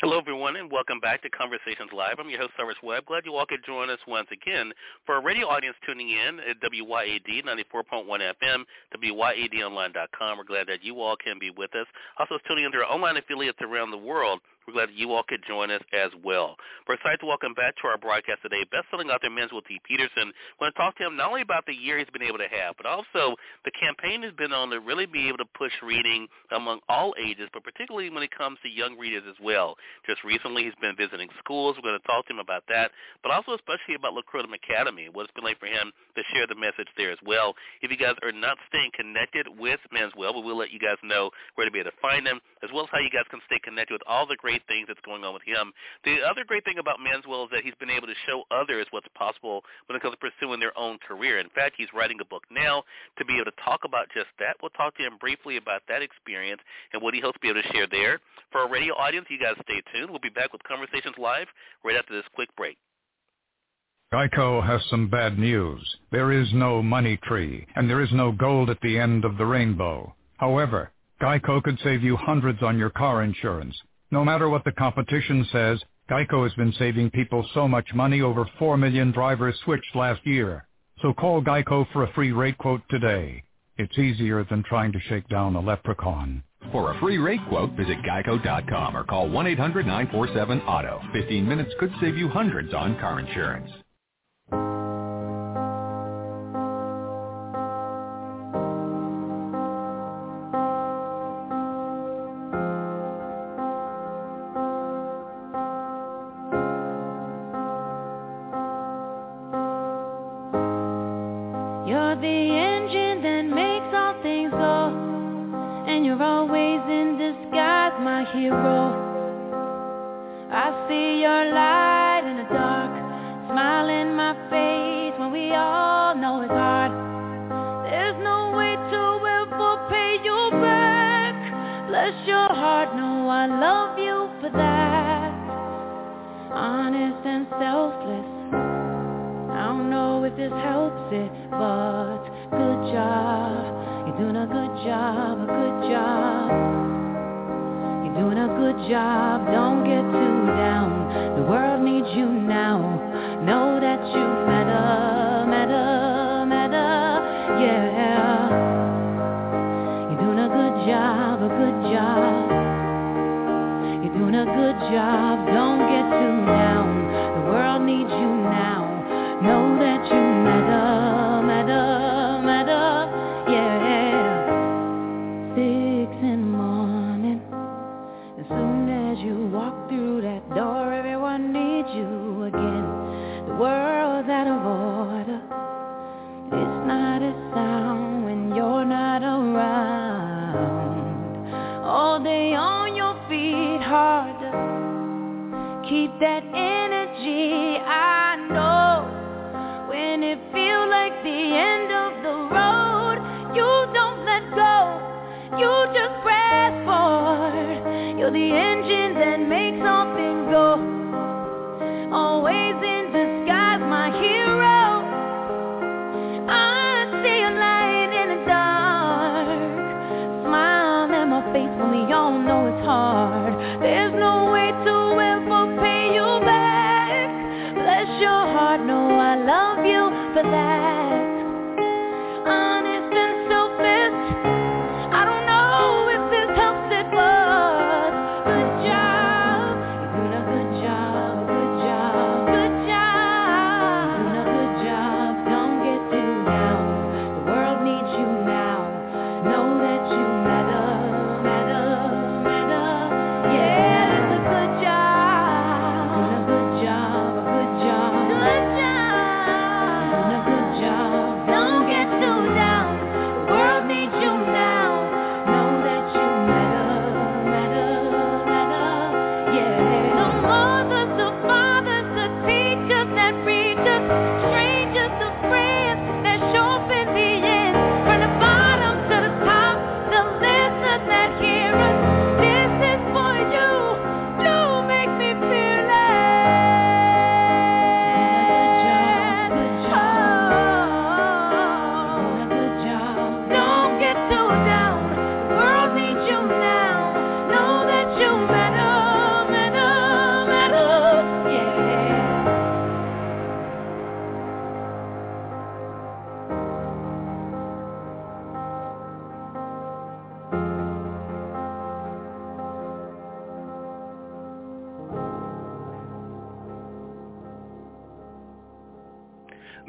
Hello, everyone, and welcome back to Conversations Live. I'm your host, Cyrus Webb. Glad you all could join us once again. For our radio audience tuning in at WYAD 94.1 FM, WYADonline.com, we're glad that you all can be with us. Also, tuning in into our online affiliates around the world, we're glad you all could join us as well. We're excited to welcome back to our broadcast today best-selling author Manswell T. Peterson. We're going to talk to him not only about the year he's been able to have, but also the campaign he's been on to really be able to push reading among all ages, but particularly when it comes to young readers as well. Just recently, he's been visiting schools. We're going to talk to him about that, but also especially about Locrottum Academy, what it's been like for him to share the message there as well. If you guys are not staying connected with Manswell, we will let you guys know where to be able to find him, as well as how you guys can stay connected with all the great things that's going on with him. The other great thing about Manswell is that he's been able to show others what's possible when it comes to pursuing their own career. In fact, he's writing a book now to be able to talk about just that. We'll talk to him briefly about that experience and what he hopes to be able to share there. For our radio audience, you guys stay tuned. We'll be back with Conversations Live right after this quick break. Geico has some bad news. There is no money tree, and there is no gold at the end of the rainbow. However, Geico could save you hundreds on your car insurance. No matter what the competition says, Geico has been saving people so much money over 4 million drivers switched last year. So call Geico for a free rate quote today. It's easier than trying to shake down a leprechaun. For a free rate quote, visit geico.com or call 1-800-947-AUTO. 15 minutes could save you hundreds on car insurance. I see your light in the dark, smile in my face when we all know it's hard. There's no way to ever pay you back. Bless your heart, no, I love you for that. Honest and selfless. I don't know if this helps it, but good job. You're doing a good job, a good job. A good job, don't get too down. The world needs you now. Know that you matter, matter, matter, yeah. You're doing a good job, a good job. You're doing a good job, don't get too down. The world needs you A sound when you're not around. All day on your feet, harder. Keep that energy, your heart, no, I love you for that.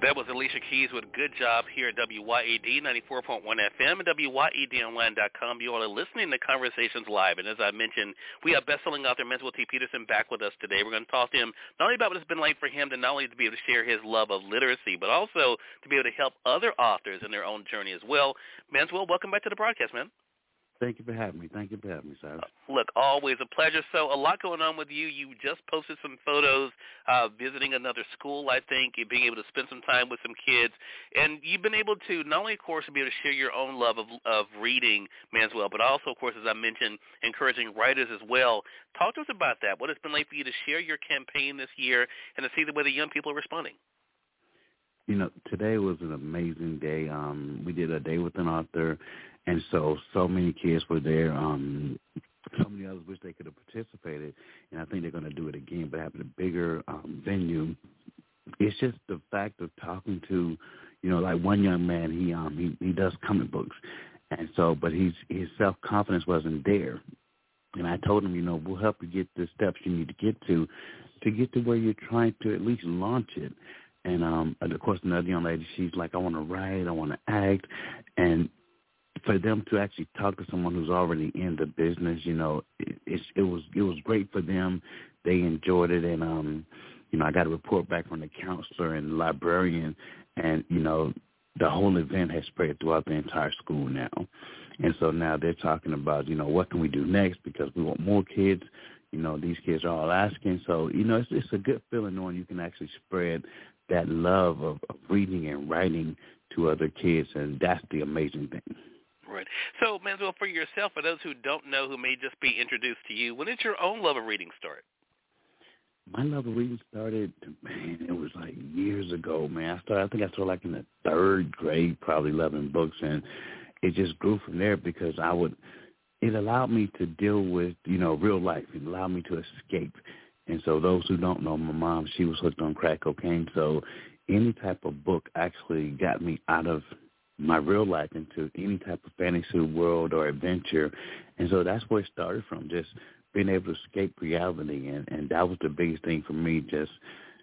That was Alicia Keys with Good Job here at WYAD 94.1 FM and WYADonline.com. You are listening to Conversations Live. And as I mentioned, we have best-selling author Manswell T. Peterson back with us today. We're going to talk to him not only about what it's been like for him to not only to be able to share his love of literacy, but also to be able to help other authors in their own journey as well. Manswell, welcome back to the broadcast, man. Thank you for having me. Thank you for having me, Cyrus. Look, always a pleasure. So a lot going on with you. You just posted some photos uh, visiting another school, I think, and being able to spend some time with some kids. And you've been able to not only, of course, be able to share your own love of, of reading, Manswell, but also, of course, as I mentioned, encouraging writers as well. Talk to us about that. What it's been like for you to share your campaign this year and to see the way the young people are responding. You know, today was an amazing day. Um, we did a day with an author and so so many kids were there. Um, so many others wish they could have participated, and I think they're going to do it again, but having a bigger um, venue. It's just the fact of talking to, you know, like one young man. He um he he does comic books, and so but he's his self confidence wasn't there. And I told him, you know, we'll help you get the steps you need to get to, to get to where you're trying to at least launch it. And um, and of course, another young lady, she's like, I want to write, I want to act, and for them to actually talk to someone who's already in the business, you know, it, it, it was it was great for them. They enjoyed it, and um, you know, I got a report back from the counselor and librarian, and you know, the whole event has spread throughout the entire school now, and so now they're talking about, you know, what can we do next because we want more kids. You know, these kids are all asking, so you know, it's it's a good feeling knowing you can actually spread that love of, of reading and writing to other kids, and that's the amazing thing. Right. So, Manswell, for yourself, for those who don't know, who may just be introduced to you, when did your own love of reading start? My love of reading started, man, it was like years ago, man. I started, I think I started like in the third grade, probably 11 books, and it just grew from there because I would, it allowed me to deal with, you know, real life. It allowed me to escape. And so those who don't know my mom, she was hooked on crack cocaine. So any type of book actually got me out of my real life into any type of fantasy world or adventure. And so that's where it started from, just being able to escape reality. And, and that was the biggest thing for me, just,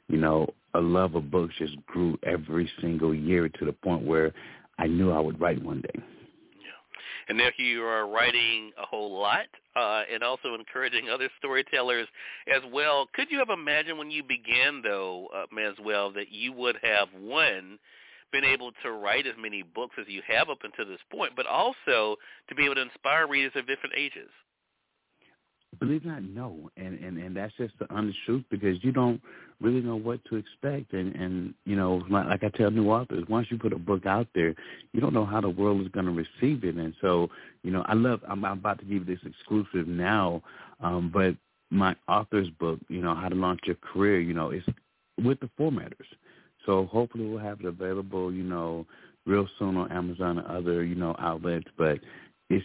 you know, a love of books just grew every single year to the point where I knew I would write one day. Yeah. And there you are writing a whole lot uh, and also encouraging other storytellers as well. Could you have imagined when you began, though, uh, Manswell, that you would have, one, been able to write as many books as you have up until this point, but also to be able to inspire readers of different ages. Believe it or not, no, and and and that's just the honest truth because you don't really know what to expect, and and you know, like I tell new authors, once you put a book out there, you don't know how the world is going to receive it, and so you know, I love. I'm, I'm about to give this exclusive now, um, but my author's book, you know, how to launch your career, you know, it's with the formatters. So hopefully we'll have it available, you know, real soon on Amazon and other, you know, outlets. But it's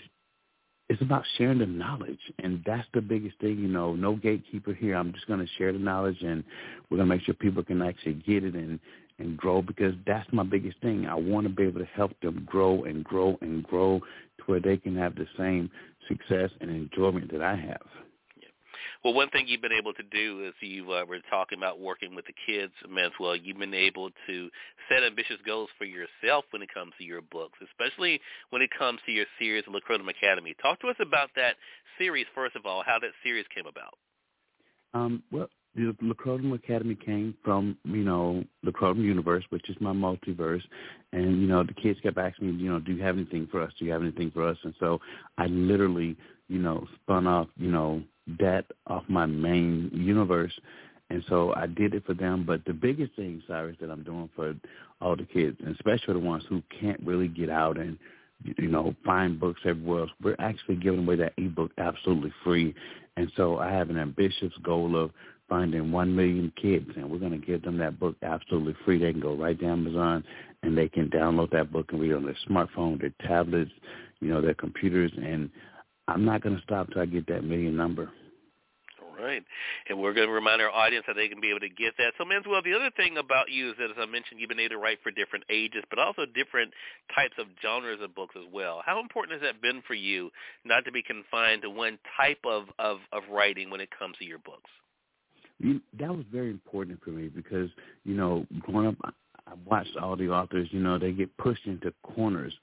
it's about sharing the knowledge, and that's the biggest thing. You know, no gatekeeper here. I'm just going to share the knowledge, and we're going to make sure people can actually get it and and grow because that's my biggest thing. I want to be able to help them grow and grow and grow to where they can have the same success and enjoyment that I have. Well, one thing you've been able to do is you uh, were talking about working with the kids, Manswell. You've been able to set ambitious goals for yourself when it comes to your books, especially when it comes to your series, Locrottum Academy. Talk to us about that series, first of all, how that series came about. Um, well, the Locrottum Academy came from, you know, Locrottum Universe, which is my multiverse. And, you know, the kids kept asking me, you know, do you have anything for us? Do you have anything for us? And so I literally, you know, spun off, you know, that off my main universe. And so I did it for them. But the biggest thing, Cyrus, that I'm doing for all the kids, and especially the ones who can't really get out and, you know, find books everywhere else, we're actually giving away that ebook absolutely free. And so I have an ambitious goal of finding one million kids, and we're going to give them that book absolutely free. They can go right to Amazon, and they can download that book and read on their smartphone, their tablets, you know, their computers, and I'm not going to stop till I get that million number. All right. And we're going to remind our audience that they can be able to get that. So, Manswell, the other thing about you is that, as I mentioned, you've been able to write for different ages, but also different types of genres of books as well. How important has that been for you not to be confined to one type of, of, of writing when it comes to your books? You, that was very important for me because, you know, growing up, I watched all the authors, you know, they get pushed into corners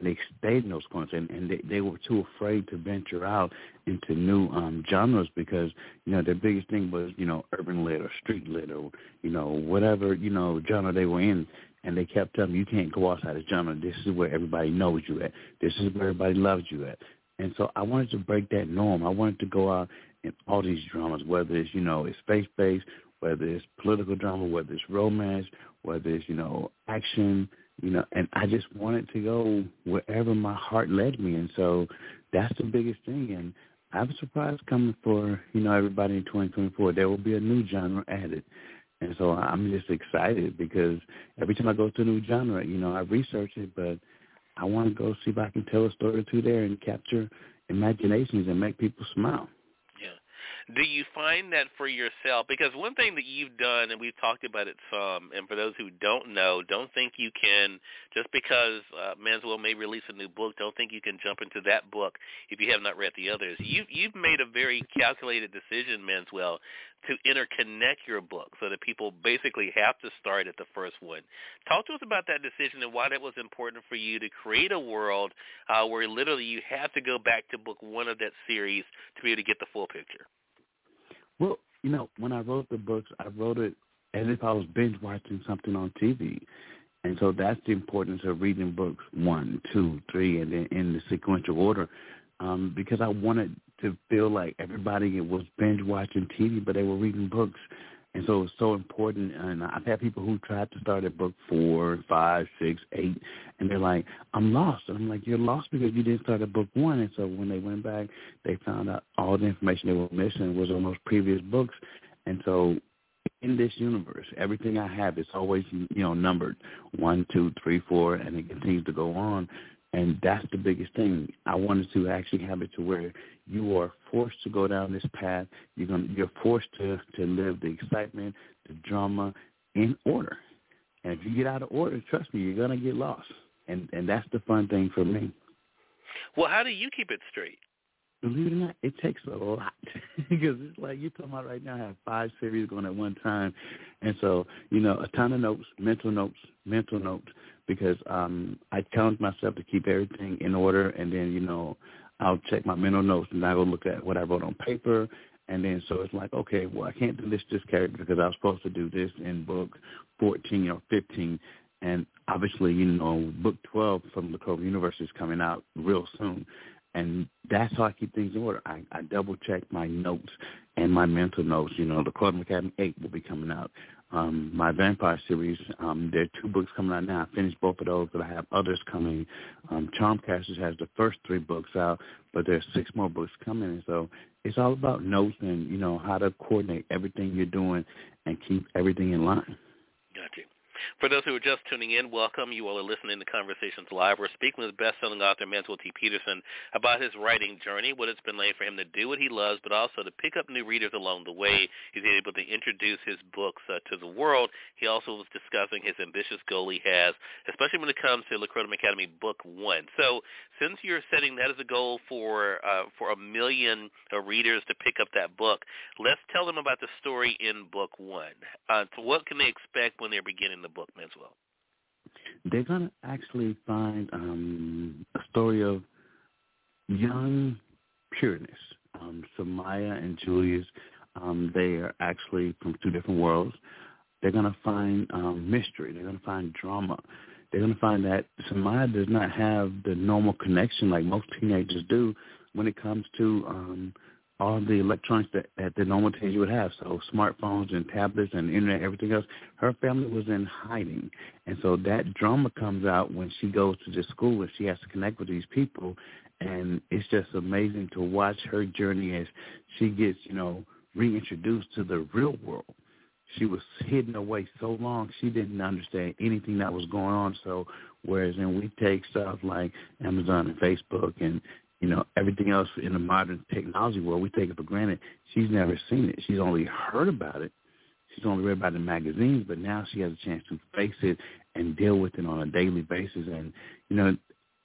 they stayed in those corners and, and they, they were too afraid to venture out into new um genres because, you know, their biggest thing was, you know, urban lit or street lit or, you know, whatever, you know, genre they were in and they kept telling You can't go outside of genre. This is where everybody knows you at. This is where everybody loves you at. And so I wanted to break that norm. I wanted to go out in all these dramas, whether it's, you know, it's faith based, whether it's political drama, whether it's romance, whether it's, you know, action, you know, and I just wanted to go wherever my heart led me. And so that's the biggest thing. And I'm surprised coming for, you know, everybody in 2024. There will be a new genre added. And so I'm just excited because every time I go to a new genre, you know, I research it, but I want to go see if I can tell a story or two there and capture imaginations and make people smile do you find that for yourself? Because one thing that you've done, and we've talked about it some, and for those who don't know, don't think you can, just because uh, Manswell may release a new book, don't think you can jump into that book if you have not read the others. You've, you've made a very calculated decision, Manswell, to interconnect your book so that people basically have to start at the first one. Talk to us about that decision and why that was important for you to create a world uh, where literally you have to go back to book one of that series to be able to get the full picture. Well, you know, when I wrote the books, I wrote it as if I was binge watching something on TV. And so that's the importance of reading books one, two, three, and then in the sequential order, um, because I wanted to feel like everybody was binge watching TV, but they were reading books. And so it's so important. And I've had people who tried to start at book four, five, six, eight, and they're like, I'm lost. And I'm like, you're lost because you didn't start at book one. And so when they went back, they found out all the information they were missing was on those previous books. And so in this universe, everything I have is always, you know, numbered one, two, three, four, and it continues to go on. And that's the biggest thing. I wanted to actually have it to where you are forced to go down this path. You're going you're forced to to live the excitement, the drama in order. And if you get out of order, trust me, you're gonna get lost. And and that's the fun thing for me. Well, how do you keep it straight? Believe it or not, it takes a lot because it's like you're talking about right now. I have five series going at one time, and so you know a ton of notes, mental notes, mental notes, because um I challenge myself to keep everything in order, and then you know I'll check my mental notes and I go look at what I wrote on paper. And then so it's like, okay, well, I can't do this this character because I was supposed to do this in book 14 or 15. And obviously, you know, book 12 from the Clover Universe is coming out real soon. And that's how I keep things in order. I, I double check my notes and my mental notes. You know, the Clover Academy 8 will be coming out um, my vampire series. Um, there are two books coming out now. I finished both of those, but I have others coming. Um, Charmcasters has the first three books out, but there's six more books coming. So it's all about notes and you know how to coordinate everything you're doing and keep everything in line. For those who are just tuning in, welcome. You all are listening to Conversations Live. We're speaking with best-selling author Manswell T. Peterson about his writing journey, what it's been like for him to do what he loves, but also to pick up new readers along the way. He's able to introduce his books uh, to the world. He also was discussing his ambitious goal he has, especially when it comes to Locrottum Academy Book One. So, since you're setting that as a goal for uh, for a million uh, readers to pick up that book, let's tell them about the story in Book One. Uh, so what can they expect when they're beginning the book, Manswell? They're going to actually find um, a story of young pureness. Um, Samaya and Julius, um, they are actually from two different worlds. They're going to find um, mystery. They're going to find drama. They're going to find that Samaya does not have the normal connection like most teenagers do when it comes to um, all the electronics that, that the normal teenager would have. So smartphones and tablets and internet, everything else. Her family was in hiding. And so that drama comes out when she goes to the school and she has to connect with these people. And it's just amazing to watch her journey as she gets, you know, reintroduced to the real world. She was hidden away so long she didn't understand anything that was going on. So whereas when we take stuff like Amazon and Facebook and you know, everything else in the modern technology world, we take it for granted. She's never seen it. She's only heard about it. She's only read about it in magazines, but now she has a chance to face it and deal with it on a daily basis. And, you know,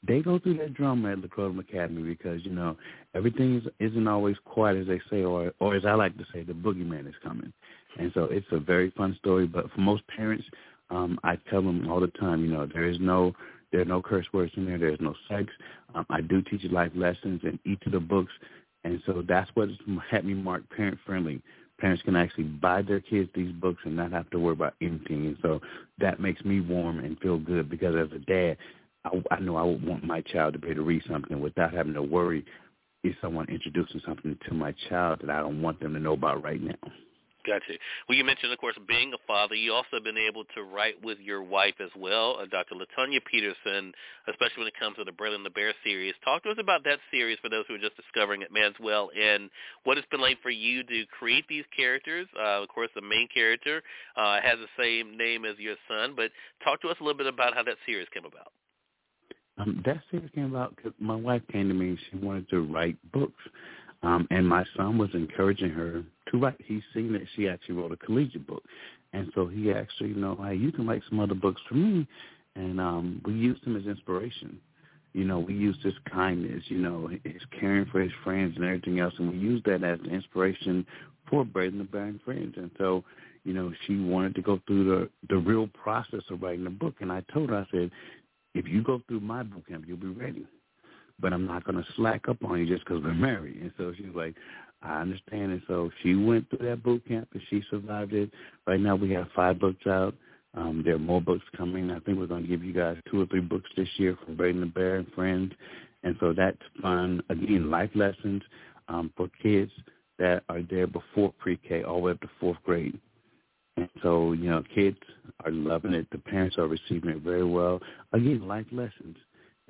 they go through that drama at the Academy because, you know, everything is, isn't always quite as they say, or, or as I like to say, the boogeyman is coming. And so it's a very fun story. But for most parents, Um, I tell them all the time, you know, there is no there are no curse words in there. There's no sex. Um, I do teach life lessons in each of the books, and so that's what had me marked parent friendly. Parents can actually buy their kids these books and not have to worry about anything, and so that makes me warm and feel good because as a dad, I, I know I would want my child to be able to read something without having to worry is someone introducing something to my child that I don't want them to know about right now. Gotcha. Well, you mentioned, of course, being a father. You also have been able to write with your wife as well, uh, Dr. Latonya Peterson, especially when it comes to the Braylon the Bear series. Talk to us about that series for those who are just discovering it, Manswell, and what it's been like for you to create these characters. Uh, of course, the main character uh, has the same name as your son, but talk to us a little bit about how that series came about. Um, that series came about because my wife came to me and she wanted to write books. Um, and my son was encouraging her write. He's seen that she actually wrote a collegiate book. And so he her, you know, hey, you can write some other books for me. And um, we used him as inspiration. You know, we used his kindness, you know, his caring for his friends and everything else. And we used that as an inspiration for Braylon the Bear and Friends. And so, you know, she wanted to go through the, the real process of writing a book. And I told her, I said, if you go through my boot camp, you'll be ready. But I'm not going to slack up on you just because we're married. And so she was like, I understand. And so she went through that boot camp and she survived it. Right now we have five books out. Um, there are more books coming. I think we're going to give you guys two or three books this year from Braylon the Bear and Friends. And so that's fun. Again, life lessons um, for kids that are there before pre-K all the way up to fourth grade. And so, you know, kids are loving it. The parents are receiving it very well. Again, life lessons.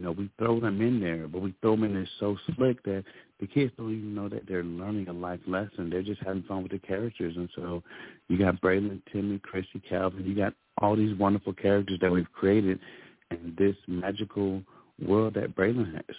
You know, we throw them in there, but we throw them in there so slick that the kids don't even know that they're learning a life lesson. They're just having fun with the characters. And so you got Braylon, Timmy, Chrissy, Calvin. You got all these wonderful characters that we've created in this magical world that Braylon has.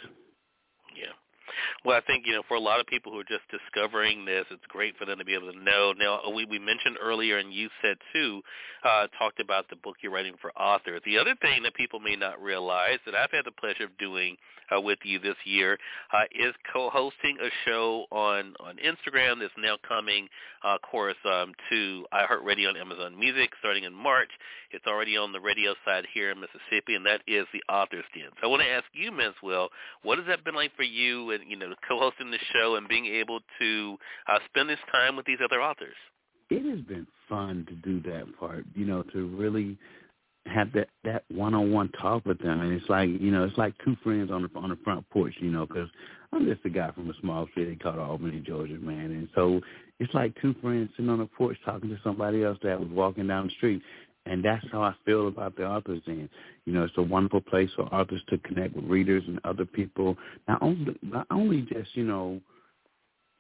Well, I think you know for a lot of people who are just discovering this, it's great for them to be able to know. Now, uh, we we mentioned earlier, and you said too, uh, talked about the book you're writing for authors. The other thing that people may not realize that I've had the pleasure of doing uh, with you this year uh, is co-hosting a show on on Instagram that's now coming, uh, of course, um, to iHeartRadio and Amazon Music starting in March. It's already on the radio side here in Mississippi, and that is the Author's Den. So I want to ask you, Manswell, what has that been like for you, and you know, co-hosting the show and being able to uh, spend this time with these other authors? It has been fun to do that part. You know, to really have that that one-on-one talk with them, and it's like you know, it's like two friends on the on the front porch. You know, because I'm just a guy from a small city called Albany, Georgia, man, and so it's like two friends sitting on the porch talking to somebody else that was walking down the street. And that's how I feel about the authors Den. You know, it's a wonderful place for authors to connect with readers and other people. Not only not only just, you know,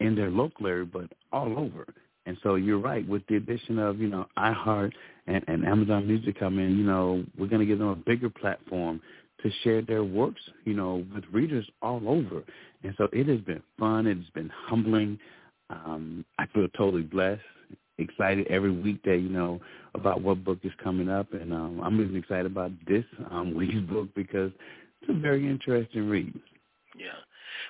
in their local area, but all over. And so you're right, with the addition of, you know, iHeart and, and Amazon Music coming, you know, we're gonna give them a bigger platform to share their works, you know, with readers all over. And so it has been fun, it's been humbling. Um, I feel totally blessed excited every weekday, you know, about what book is coming up, and um, I'm even excited about this um, week's book because it's a very interesting read. Yeah.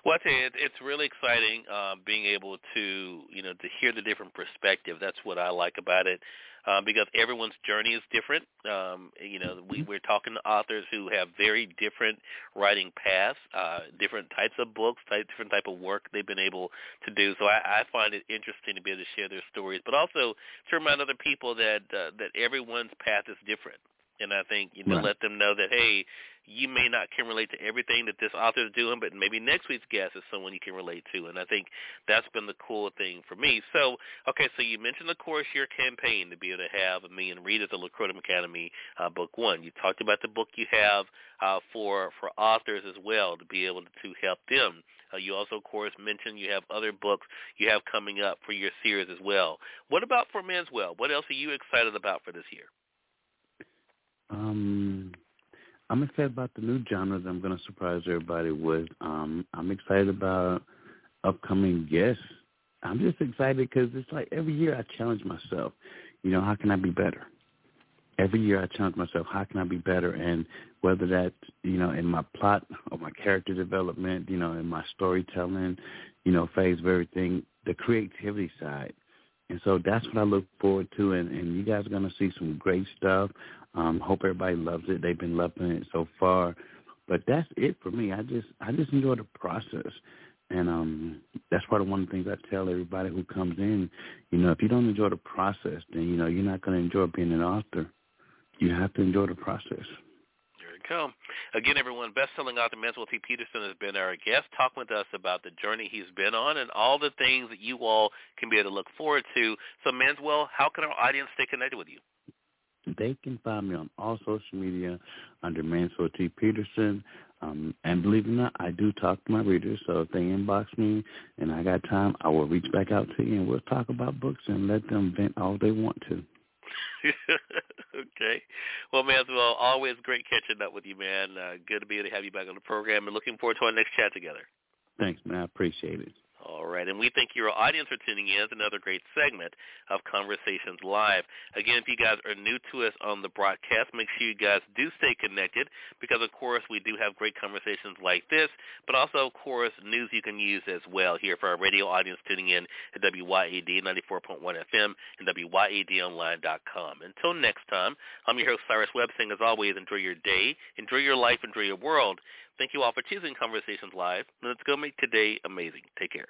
Well, I tell you, it's really exciting uh, being able to, you know, to hear the different perspective. That's what I like about it um, because everyone's journey is different. Um, you know, we, mm-hmm. we're talking to authors who have very different writing paths, uh, different types of books, type, different type of work they've been able to do. So I, I find it interesting to be able to share their stories, but also to remind other people that uh, that everyone's path is different. And I think you know, right. let them know that hey, you may not can relate to everything that this author is doing, but maybe next week's guest is someone you can relate to. And I think that's been the cool thing for me. So, okay, so you mentioned of course your campaign to be able to have a million readers at Locrottum Academy uh, book one. You talked about the book you have uh, for for authors as well to be able to, to help them. Uh, you also, of course, mentioned you have other books you have coming up for your series as well. What about for Manswell? What else are you excited about for this year? Um, I'm excited about the new genres I'm going to surprise everybody with. Um, I'm excited about upcoming guests. I'm just excited because it's like every year I challenge myself. You know, how can I be better? Every year I challenge myself, how can I be better? And whether that's, you know, in my plot or my character development, you know, in my storytelling, you know, phase of everything, the creativity side. And so that's what I look forward to. And, and you guys are going to see some great stuff. Um, hope everybody loves it. They've been loving it so far. But that's it for me. I just I just enjoy the process. And um that's part of one of the things I tell everybody who comes in, you know, if you don't enjoy the process, then you know, you're not gonna enjoy being an author. You have to enjoy the process. Go. Again, everyone, best-selling author Manswell T. Peterson has been our guest, talking with us about the journey he's been on and all the things that you all can be able to look forward to. So, Manswell, how can our audience stay connected with you? They can find me on all social media under Manswell T. Peterson. Um, and believe it or not, I do talk to my readers. So if they inbox me and I got time, I will reach back out to you and we'll talk about books and let them vent all they want to. okay. Well, Manswell, always great catching up with you, man. Uh, good to be able to have you back on the program and looking forward to our next chat together. Thanks, man. I appreciate it. All right, and we thank your audience for tuning in. It's another great segment of Conversations Live. Again, if you guys are new to us on the broadcast, make sure you guys do stay connected because, of course, we do have great conversations like this, but also, of course, news you can use as well here for our radio audience tuning in at WYAD 94.1 FM and WYADonline.com. Until next time, I'm your host, Cyrus Webb, saying as always, enjoy your day, enjoy your life, enjoy your world. Thank you all for choosing Conversations Live. Let's go make today amazing. Take care.